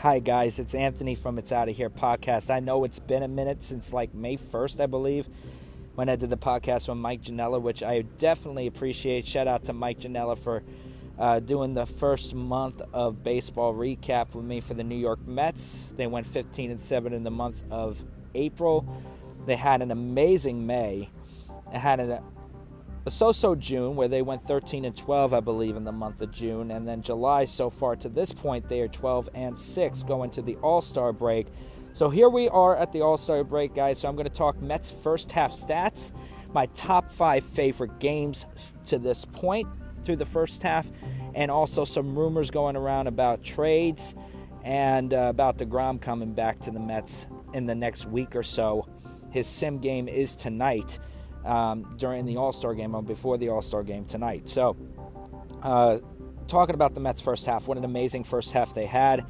Hi, guys. It's Anthony from It's Out of Here podcast. I know it's been a minute since like May 1st, I believe, when I did the podcast with Mike Janella, which I definitely appreciate. Shout out to Mike Janella for uh, doing the first month of baseball recap with me for the New York Mets. They went 15 and 7 in the month of April. They had an amazing May. It had an a so-so June where they went 13 and 12, I believe, in the month of June, and then July so far to this point they are 12 and 6 going to the All-Star break. So here we are at the All-Star break, guys. So I'm going to talk Mets first half stats, my top five favorite games to this point through the first half, and also some rumors going around about trades and uh, about DeGrom coming back to the Mets in the next week or so. His sim game is tonight um, during the All Star game or before the All Star game tonight. So, uh, talking about the Mets' first half, what an amazing first half they had.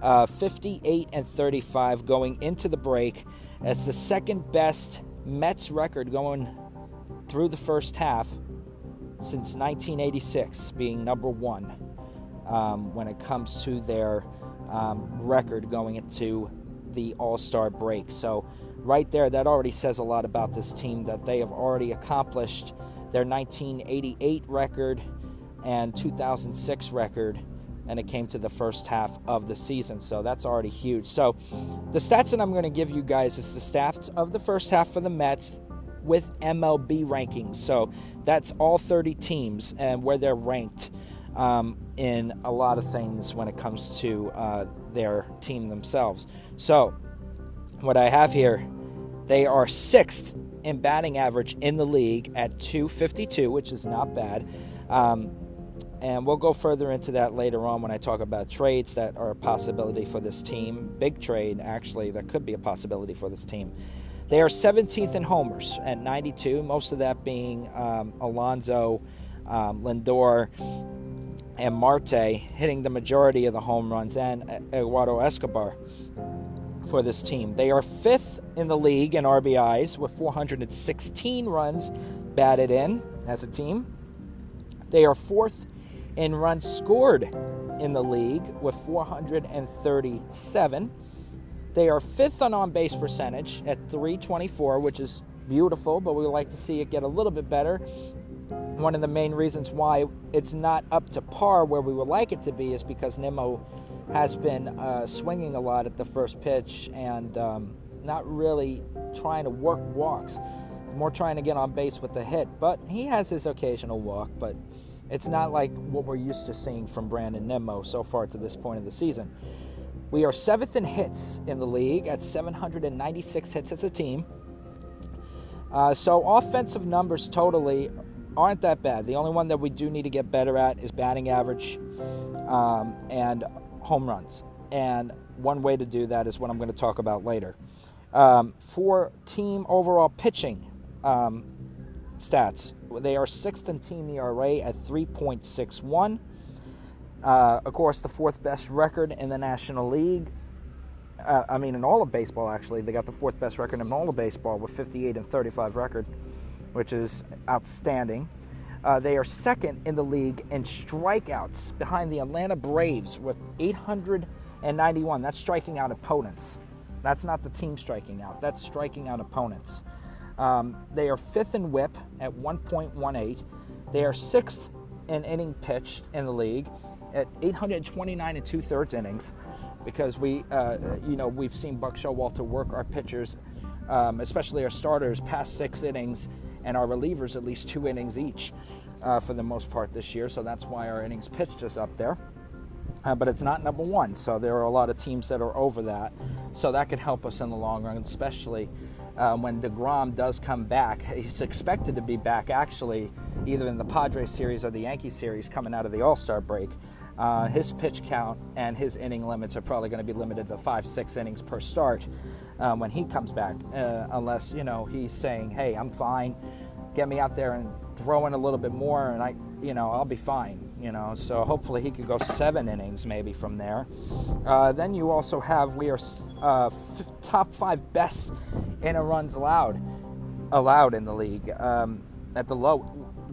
Uh, 58 and 35 going into the break. It's the second best Mets record going through the first half since 1986, being number one um, when it comes to their um, record going into the All Star break. So, right there, that already says a lot about this team that they have already accomplished their 1988 record and 2006 record, and it came to the first half of the season. So, that's already huge. So, the stats that I'm going to give you guys is the stats of the first half for the Mets with MLB rankings. So, that's all 30 teams and where they're ranked. Um, in a lot of things when it comes to uh, their team themselves. So, what I have here, they are sixth in batting average in the league at 252, which is not bad. Um, and we'll go further into that later on when I talk about trades that are a possibility for this team. Big trade, actually, that could be a possibility for this team. They are 17th in homers at 92, most of that being um, Alonso, um, Lindor, and Marte hitting the majority of the home runs, and uh, Eduardo Escobar for this team. They are fifth in the league in RBIs with 416 runs batted in as a team. They are fourth in runs scored in the league with 437. They are fifth on on base percentage at 324, which is beautiful, but we like to see it get a little bit better. One of the main reasons why it's not up to par where we would like it to be is because Nimmo has been uh, swinging a lot at the first pitch and um, not really trying to work walks, more trying to get on base with the hit. But he has his occasional walk, but it's not like what we're used to seeing from Brandon Nimmo so far to this point of the season. We are seventh in hits in the league at 796 hits as a team. Uh, so offensive numbers totally aren't that bad. The only one that we do need to get better at is batting average um, and home runs. And one way to do that is what I'm going to talk about later. Um, for team overall pitching um, stats, they are sixth in team ERA at 3.61. Uh, of course, the fourth best record in the National League. Uh, I mean, in all of baseball, actually, they got the fourth best record in all of baseball with 58 and 35 record, which is outstanding. Uh, they are second in the league in strikeouts behind the Atlanta Braves with 891. That's striking out opponents. That's not the team striking out, that's striking out opponents. Um, they are fifth in whip at 1.18. They are sixth in inning pitched in the league at 829 and two thirds innings because we, uh, you know, we've seen Buck Showalter work our pitchers, um, especially our starters, past six innings and our relievers at least two innings each uh, for the most part this year. So that's why our innings pitched is up there. Uh, but it's not number one. So there are a lot of teams that are over that. So that could help us in the long run, especially uh, when DeGrom does come back. He's expected to be back actually either in the Padres series or the Yankee series coming out of the All Star break. Uh, his pitch count and his inning limits are probably going to be limited to five, six innings per start um, when he comes back, uh, unless you know he's saying, "Hey, I'm fine. Get me out there and throw in a little bit more, and I, you know, I'll be fine." You know, so hopefully he could go seven innings maybe from there. Uh, then you also have we are uh, f- top five best inner runs allowed allowed in the league um, at the low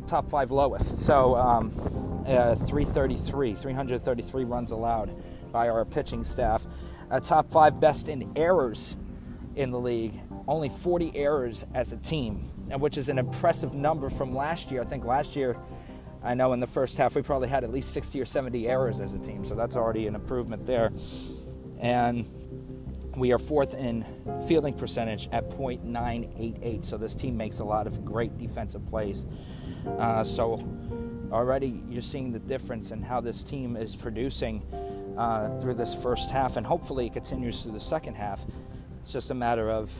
top five lowest. So um, uh, 333, 333 runs allowed by our pitching staff. A top five best in errors in the league. Only 40 errors as a team, and which is an impressive number from last year. I think last year, I know in the first half we probably had at least 60 or 70 errors as a team, so that's already an improvement there. And we are fourth in fielding percentage at .988. So this team makes a lot of great defensive plays. Uh, so already you're seeing the difference in how this team is producing uh, through this first half, and hopefully it continues through the second half. It's just a matter of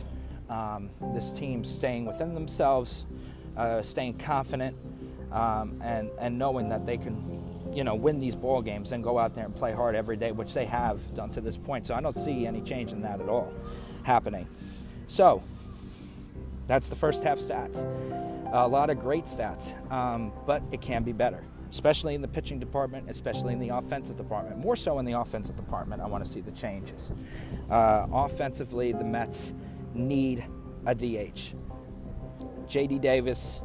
um, this team staying within themselves, uh, staying confident, um, and and knowing that they can, you know, win these ball games and go out there and play hard every day, which they have done to this point. So I don't see any change in that at all happening. So that's the first half stats. A lot of great stats, um, but it can be better, especially in the pitching department, especially in the offensive department. More so in the offensive department, I want to see the changes. Uh, offensively, the Mets need a DH. JD Davis,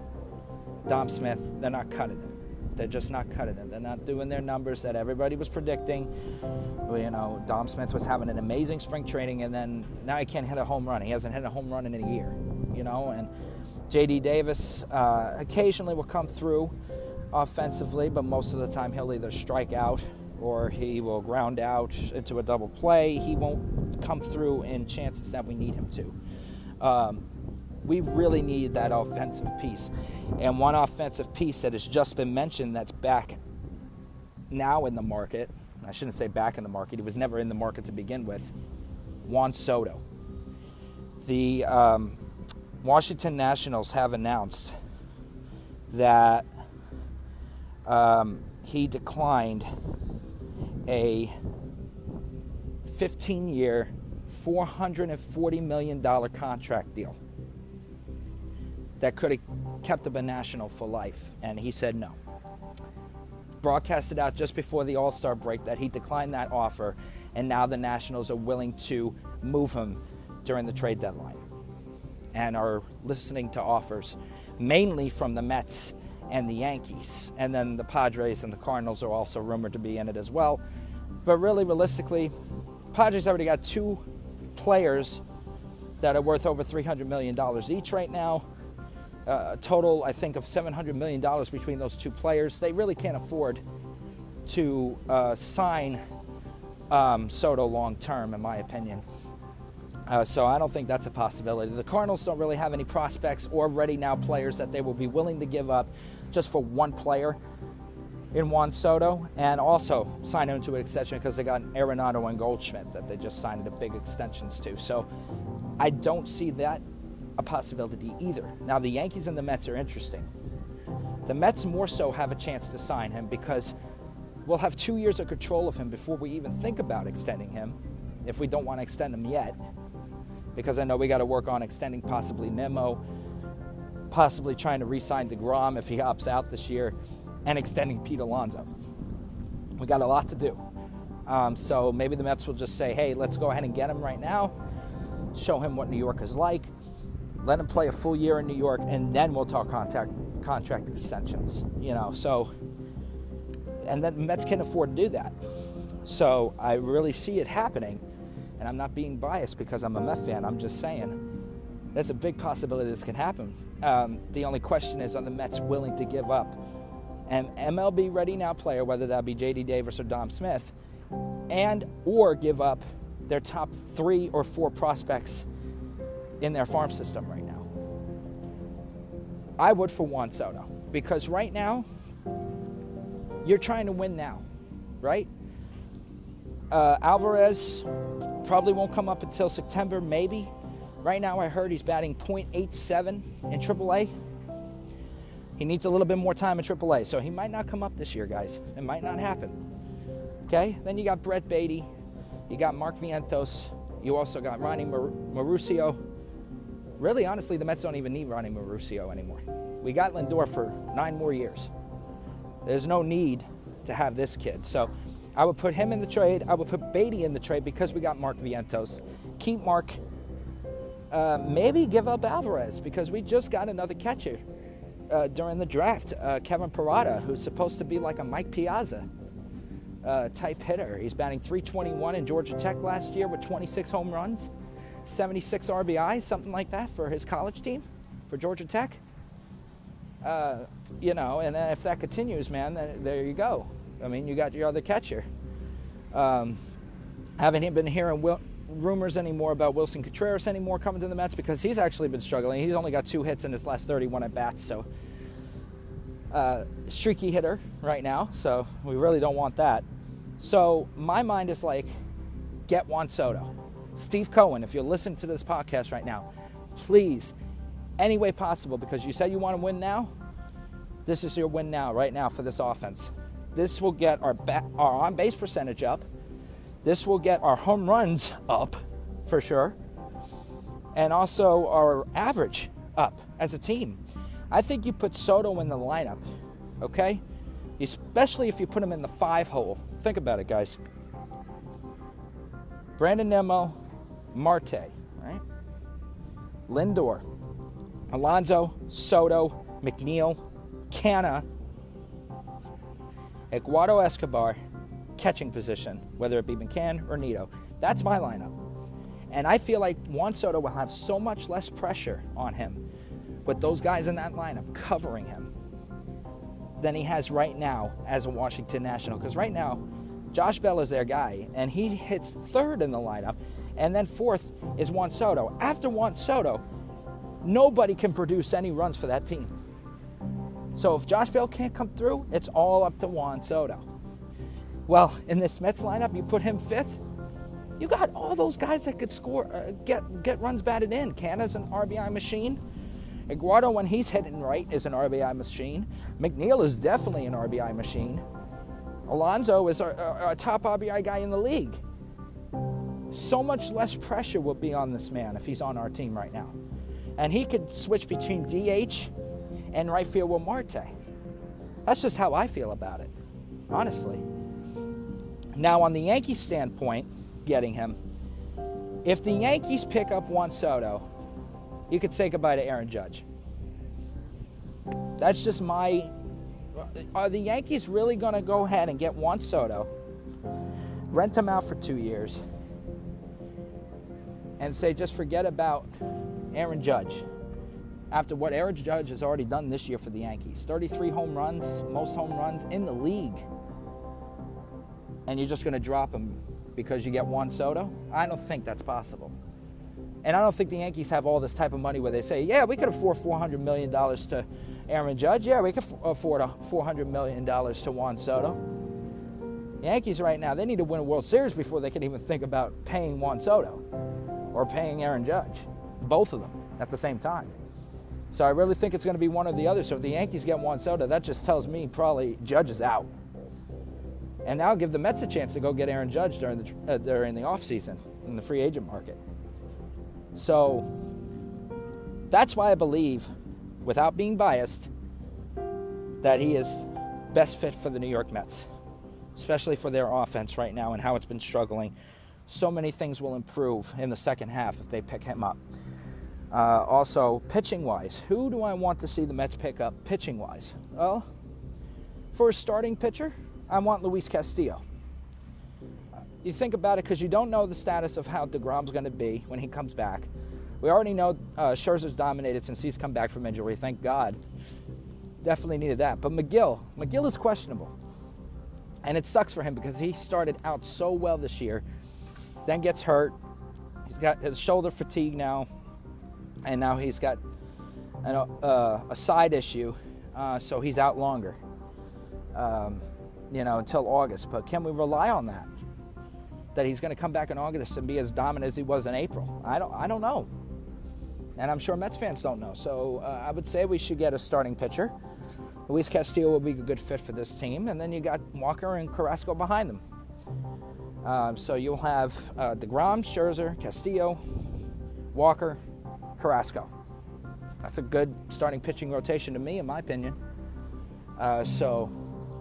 Dom Smith, they're not cutting it. They're just not cutting it. They're not doing their numbers that everybody was predicting. You know, Dom Smith was having an amazing spring training, and then now he can't hit a home run. He hasn't hit a home run in a year. You know, and JD Davis uh, occasionally will come through offensively, but most of the time he'll either strike out or he will ground out into a double play. He won't come through in chances that we need him to. Um, we really need that offensive piece. And one offensive piece that has just been mentioned that's back now in the market, I shouldn't say back in the market, he was never in the market to begin with, Juan Soto. The um, Washington Nationals have announced that um, he declined a 15 year, $440 million contract deal that could have kept him a national for life. And he said no. Broadcasted out just before the All Star break that he declined that offer, and now the Nationals are willing to move him during the trade deadline and are listening to offers mainly from the Mets and the Yankees. And then the Padres and the Cardinals are also rumored to be in it as well. But really, realistically, Padres already got two players that are worth over $300 million each right now. Uh, a total, I think, of $700 million between those two players. They really can't afford to uh, sign um, Soto long term, in my opinion. Uh, so I don't think that's a possibility. The Cardinals don't really have any prospects or ready now players that they will be willing to give up just for one player in Juan Soto, and also sign him to an extension because they got Arenado and Goldschmidt that they just signed the big extensions to. So I don't see that a possibility either. Now the Yankees and the Mets are interesting. The Mets more so have a chance to sign him because we'll have two years of control of him before we even think about extending him, if we don't want to extend him yet because I know we got to work on extending possibly Nimmo, possibly trying to re-sign DeGrom if he opts out this year, and extending Pete Alonso. We got a lot to do. Um, so maybe the Mets will just say, hey, let's go ahead and get him right now, show him what New York is like, let him play a full year in New York, and then we'll talk contact, contract extensions. You know, so and then the Mets can afford to do that. So I really see it happening. And I'm not being biased because I'm a Met fan. I'm just saying there's a big possibility this can happen. Um, the only question is, are the Mets willing to give up an MLB ready now player, whether that be J.D. Davis or Dom Smith, and or give up their top three or four prospects in their farm system right now? I would for Juan Soto because right now you're trying to win now, right? Uh, Alvarez probably won't come up until September, maybe. Right now, I heard he's batting .87 in AAA. He needs a little bit more time in AAA, so he might not come up this year, guys. It might not happen. Okay? Then you got Brett Baty, You got Mark Vientos. You also got Ronnie Mar-. Really, honestly, the Mets don't even need Ronnie Mauricio anymore. We got Lindor for nine more years. There's no need to have this kid. So I would put him in the trade. I would put Baty in the trade because we got Mark Vientos. Keep Mark. Uh, maybe give up Alvarez because we just got another catcher uh, during the draft, uh, Kevin Parada, who's supposed to be like a Mike Piazza. uh, type hitter. He's batting 321 in Georgia Tech last year with 26 home runs, 76 RBI, something like that for his college team, for Georgia Tech. Uh, you know, and if that continues, man, there you go. I mean, you got your other catcher. Um, haven't been hearing rumors anymore about Willson Contreras anymore coming to the Mets because he's actually been struggling. He's only got two hits in his last 31 at bats, so uh, streaky hitter right now. So we really don't want that. So my mind is like, get Juan Soto, Steve Cohen. If you're listening to this podcast right now, please, any way possible, because you said you want to win now. This is your win now, right now, for this offense. This will get our, our on base percentage up this will get our home runs up for sure, and also our average up as a team. I think you put Soto in the lineup, okay? Especially if you put him in the five hole. Think about it, guys. Brandon Nimmo, Marte, right? Lindor, Alonso, Soto, McNeil, Canha, Eduardo Escobar, catching position, whether it be McCann or Nido. That's my lineup. And I feel like Juan Soto will have so much less pressure on him with those guys in that lineup covering him than he has right now as a Washington National. Because right now, Josh Bell is their guy, and he hits third in the lineup, and then fourth is Juan Soto. After Juan Soto, nobody can produce any runs for that team. So if Josh Bell can't come through, it's all up to Juan Soto. Well, in this Mets lineup, you put him fifth. You got all those guys that could score, uh, get get runs batted in. Canha's an RBI machine. Eduardo, when he's hitting right, is an RBI machine. McNeil is definitely an RBI machine. Alonso is our, our, our top RBI guy in the league. So much less pressure will be on this man if he's on our team right now. And he could switch between DH and with Marte. That's just how I feel about it, honestly. Now, on the Yankees standpoint, getting him, if the Yankees pick up Juan Soto, you could say goodbye to Aaron Judge. That's just my. Are the Yankees really going to go ahead and get Juan Soto, rent him out for two years, and say just forget about Aaron Judge? After what Aaron Judge has already done this year for the Yankees 33 home runs, most home runs in the league and you're just going to drop him because you get Juan Soto? I don't think that's possible. And I don't think the Yankees have all this type of money where they say, yeah, we could afford $400 million to Aaron Judge. Yeah, we could afford $400 million to Juan Soto. Yankees right now, they need to win a World Series before they can even think about paying Juan Soto or paying Aaron Judge. Both of them at the same time. So I really think it's going to be one or the other. So if the Yankees get Juan Soto, that just tells me probably Judge is out and now give the Mets a chance to go get Aaron Judge during the uh, during the offseason in the free agent market. So that's why I believe, without being biased, that he is best fit for the New York Mets, especially for their offense right now and how it's been struggling. So many things will improve in the second half if they pick him up. Uh, also, pitching wise, who do I want to see the Mets pick up pitching wise? Well, for a starting pitcher, I want Luis Castillo. You think about it because you don't know the status of how DeGrom's going to be when he comes back. We already know uh, Scherzer's dominated since he's come back from injury. Thank God. Definitely needed that. But Megill, Megill is questionable. And it sucks for him because he started out so well this year, then gets hurt. He's got his shoulder fatigue now, and now he's got an, uh, a side issue, uh, so he's out longer. Um, you know, until August. But can we rely on that? That he's going to come back in August and be as dominant as he was in April? I don't, I don't know. And I'm sure Mets fans don't know. So uh, I would say we should get a starting pitcher. Luis Castillo will be a good fit for this team. And then you got Walker and Carrasco behind them. Um, so you'll have uh, DeGrom, Scherzer, Castillo, Walker, Carrasco. That's a good starting pitching rotation to me, in my opinion. Uh, so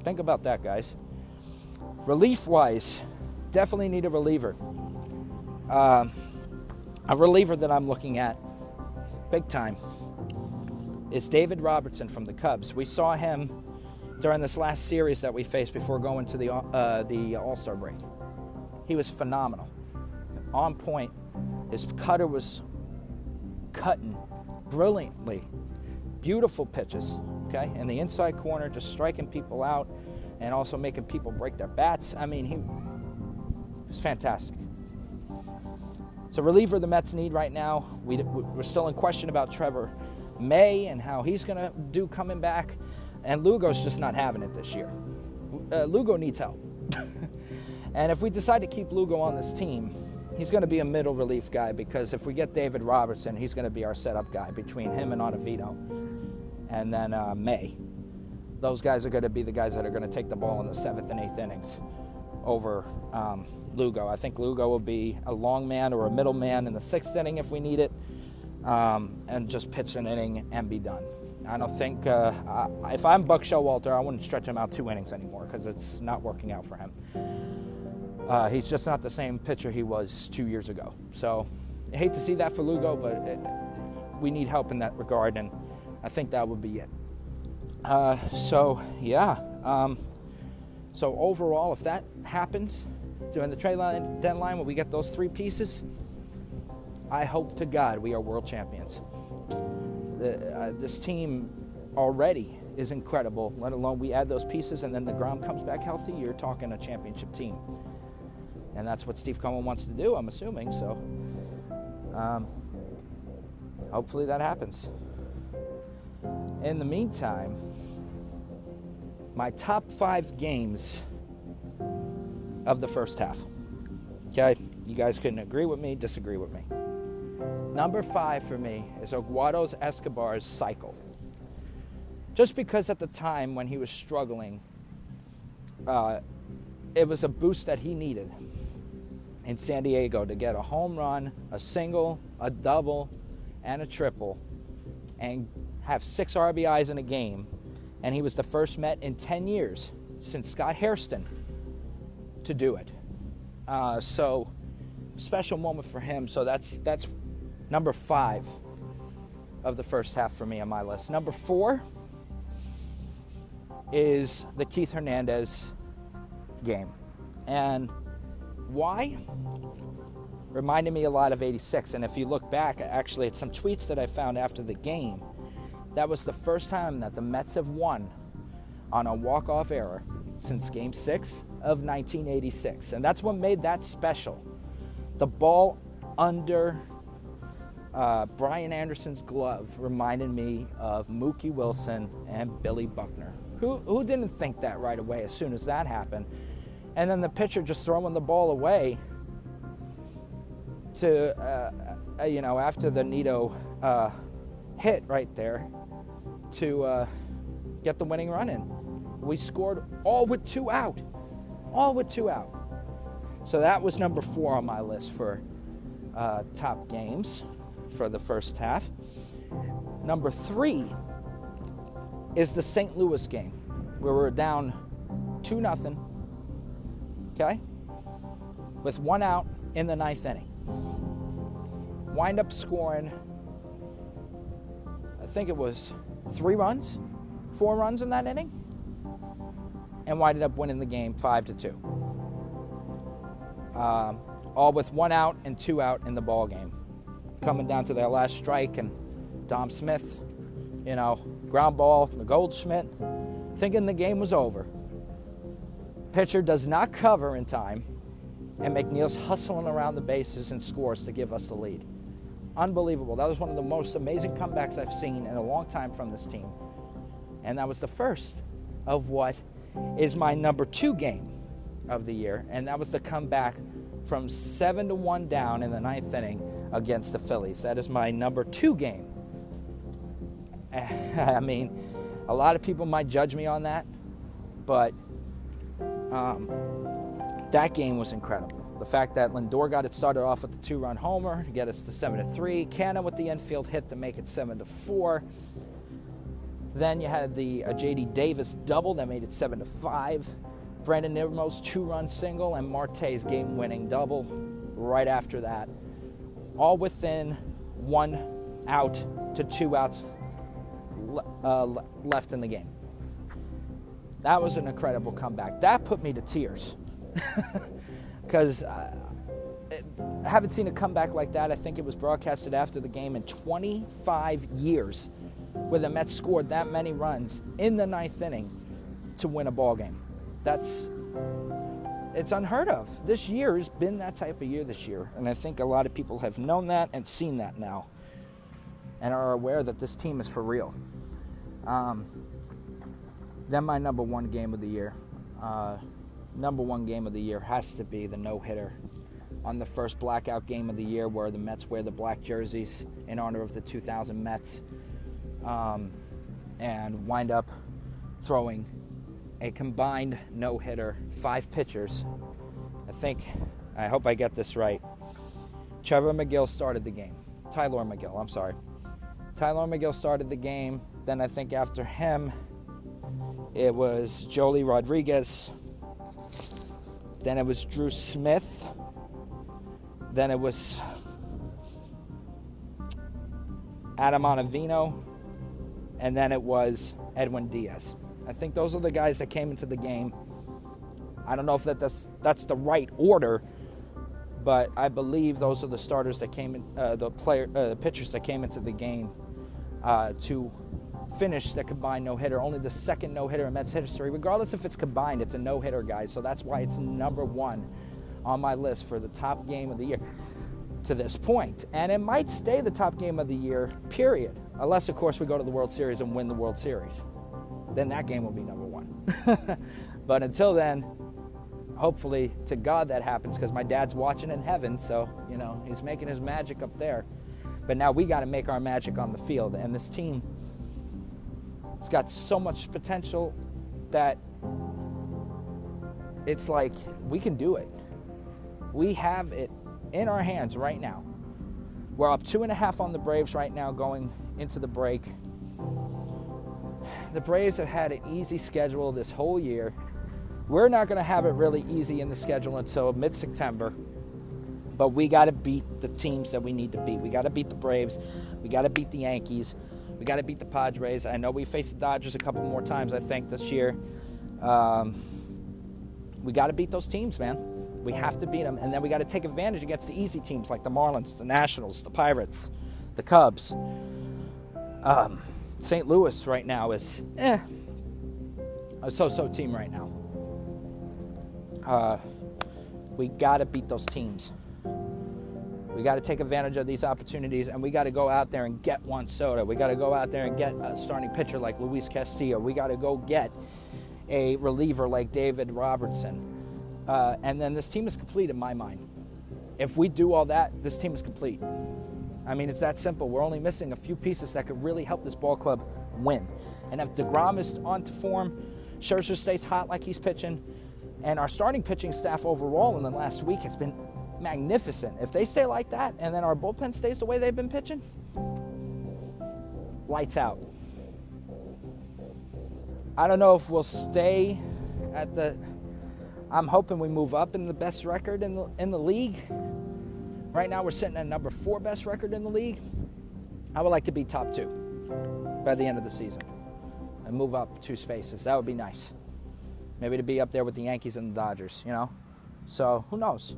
Think about that, guys. Relief wise, definitely need a reliever. Uh, a reliever that I'm looking at big time is David Robertson from the Cubs. We saw him during this last series that we faced before going to the uh, the All Star break. He was phenomenal, on point. His cutter was cutting brilliantly, beautiful pitches. Okay, in the inside corner, just striking people out, and also making people break their bats. I mean, he was fantastic. So reliever the Mets need right now. We, we're still in question about Trevor May and how he's going to do coming back. And Lugo's just not having it this year. Uh, Lugo needs help. and if we decide to keep Lugo on this team, he's going to be a middle relief guy because if we get David Robertson, he's going to be our setup guy between him and Ottavino. And then uh, May. Those guys are going to be the guys that are going to take the ball in the seventh and eighth innings over um, Lugo. I think Lugo will be a long man or a middle man in the sixth inning if we need it, um, and just pitch an inning and be done. I don't think uh, I, if I'm Buck Showalter, I wouldn't stretch him out two innings anymore because it's not working out for him. Uh, he's just not the same pitcher he was two years ago. So I hate to see that for Lugo, but it, we need help in that regard, and I think that would be it. Uh, so yeah. Um, so overall, if that happens during the trade line deadline, when we get those three pieces, I hope to God we are world champions. The, uh, this team already is incredible. Let alone we add those pieces, and then DeGrom comes back healthy. You're talking a championship team, and that's what Steve Cohen wants to do. I'm assuming so. Um, hopefully that happens. In the meantime my top five games of the first half. Okay, you guys couldn't agree with me, disagree with me. Number five for me is Eduardo Escobar's cycle. Just because at the time when he was struggling, uh, it was a boost that he needed in San Diego to get a home run, a single, a double, and a triple, and have six RBIs in a game and he was the first Met in 10 years since Scott Hairston to do it. Uh, so, special moment for him. So that's that's number five of the first half for me on my list. Number four is the Keith Hernandez game, and why? Reminded me a lot of '86. And if you look back, actually, at some tweets that I found after the game that was the first time that the Mets have won on a walk-off error since Game 6 of 1986. And that's what made that special. The ball under uh, Brian Anderson's glove reminded me of Mookie Wilson and Billy Buckner. Who, who didn't think that right away as soon as that happened? And then the pitcher just throwing the ball away to, uh, uh you know, after the Nido uh, hit right there to uh, get the winning run in. We scored all with two out. All with two out. So that was number four on my list for uh, top games for the first half. Number three is the St. Louis game, where we're down 2 nothing. Okay? With one out in the ninth inning. Wind up scoring, I think it was three runs, four runs in that inning, and winded up winning the game five to two. Um, all with one out and two out in the ball game. Coming down to their last strike, and Dom Smith, you know, ground ball to Goldschmidt, thinking the game was over. Pitcher does not cover in time, and McNeil's hustling around the bases and scores to give us the lead unbelievable. That was one of the most amazing comebacks I've seen in a long time from this team. And that was the first of what is my number two game of the year. And that was the comeback from seven to one down in the ninth inning against the Phillies. That is my number two game. I mean, a lot of people might judge me on that, but um, that game was incredible. The fact that Lindor got it started off with the two-run homer to get us to seven to three. Canha with the infield hit to make it seven to four. Then you had the uh, J.D. Davis double that made it seven to five. Brandon Nimmo's two-run single and Marte's game-winning double right after that. All within one out to two outs uh, left in the game. That was an incredible comeback. That put me to tears. Because uh, I haven't seen a comeback like that. I think it was broadcasted after the game in 25 years where the Mets scored that many runs in the ninth inning to win a ball game. That's it's unheard of. This year has been that type of year this year, and I think a lot of people have known that and seen that now, and are aware that this team is for real. Um, then my number one game of the year, uh, number one game of the year has to be the no hitter on the first blackout game of the year, where the Mets wear the black jerseys in honor of the 2000 Mets, um, and wind up throwing a combined no hitter, five pitchers. I think, I hope I get this right. Trevor Megill started the game. Tylor Megill, I'm sorry. Tylor Megill started the game. Then I think after him, it was Joely Rodriguez. Then it was Drew Smith. Then it was Adam Ottavino. And then it was Edwin Diaz. I think those are the guys that came into the game. I don't know if that that's, that's the right order, but I believe those are the starters that came in, uh, the player, uh, the pitchers that came into the game uh, to finish the combined no hitter. Only the second no hitter in Mets history. Regardless if it's combined, it's a no hitter, guys. So that's why it's number one on my list for the top game of the year to this point. And it might stay the top game of the year, period. Unless, of course, we go to the World Series and win the World Series then that game will be number one. but until then, hopefully to God that happens because my dad's watching in heaven, so you know he's making his magic up there. But now we got to make our magic on the field, and this team it's got so much potential that it's like we can do it. We have it in our hands right now. We're up two and a half on the Braves right now going into the break the Braves have had an easy schedule this whole year. We're not going to have it really easy in the schedule until mid September. But we got to beat the teams that we need to beat. We got to beat the Braves. We got to beat the Yankees. We got to beat the Padres. I know we faced the Dodgers a couple more times, I think, this year. Um, we got to beat those teams, man. We have to beat them. And then we got to take advantage against the easy teams like the Marlins, the Nationals, the Pirates, the Cubs. Um, St. Louis right now is eh, a so-so team right now. Uh, we got to beat those teams. We got to take advantage of these opportunities, and we got to go out there and get Juan Soto. We got to go out there and get a starting pitcher like Luis Castillo. We got to go get a reliever like David Robertson. Uh, and then this team is complete in my mind. If we do all that, this team is complete. I mean, it's that simple. We're only missing a few pieces that could really help this ball club win. And if DeGrom is on to form, Scherzer stays hot like he's pitching, and our starting pitching staff overall in the last week has been magnificent. If they stay like that, and then our bullpen stays the way they've been pitching, lights out. I don't know if we'll stay at the. I'm hoping we move up in the best record in the in the league. Right now, we're sitting at number four best record in the league. I would like to be top two by the end of the season and move up two spaces. That would be nice. Maybe to be up there with the Yankees and the Dodgers, you know? So who knows?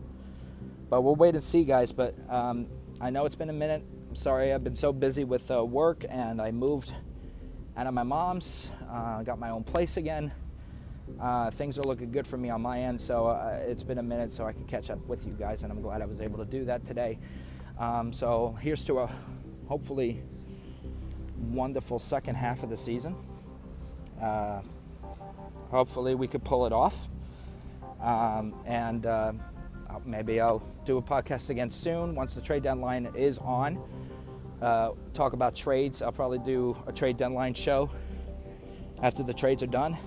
But we'll wait and see, guys. But um, I know it's been a minute. I'm sorry, I've been so busy with uh, work and I moved out of my mom's. Uh, got my own place again. Uh, things are looking good for me on my end, so uh, it's been a minute so I can catch up with you guys, and I'm glad I was able to do that today. Um, so here's to a hopefully wonderful second half of the season. Uh, hopefully we could pull it off, um, and uh, maybe I'll do a podcast again soon once the trade deadline is on. Uh, talk about trades. I'll probably do a trade deadline show after the trades are done.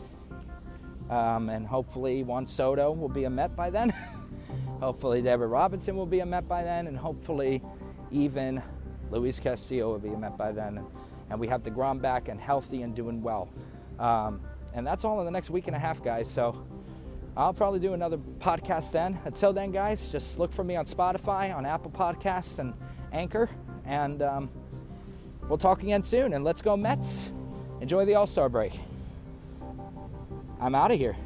Um, and hopefully Juan Soto will be a Met by then. hopefully David Robinson will be a Met by then, and hopefully even Luis Castillo will be a Met by then. And we have the DeGrom back and healthy and doing well. Um, and that's all in the next week and a half, guys. So I'll probably do another podcast then. Until then, guys, just look for me on Spotify, on Apple Podcasts, and Anchor. And um, we'll talk again soon. And let's go, Mets. Enjoy the All Star break. I'm out of here.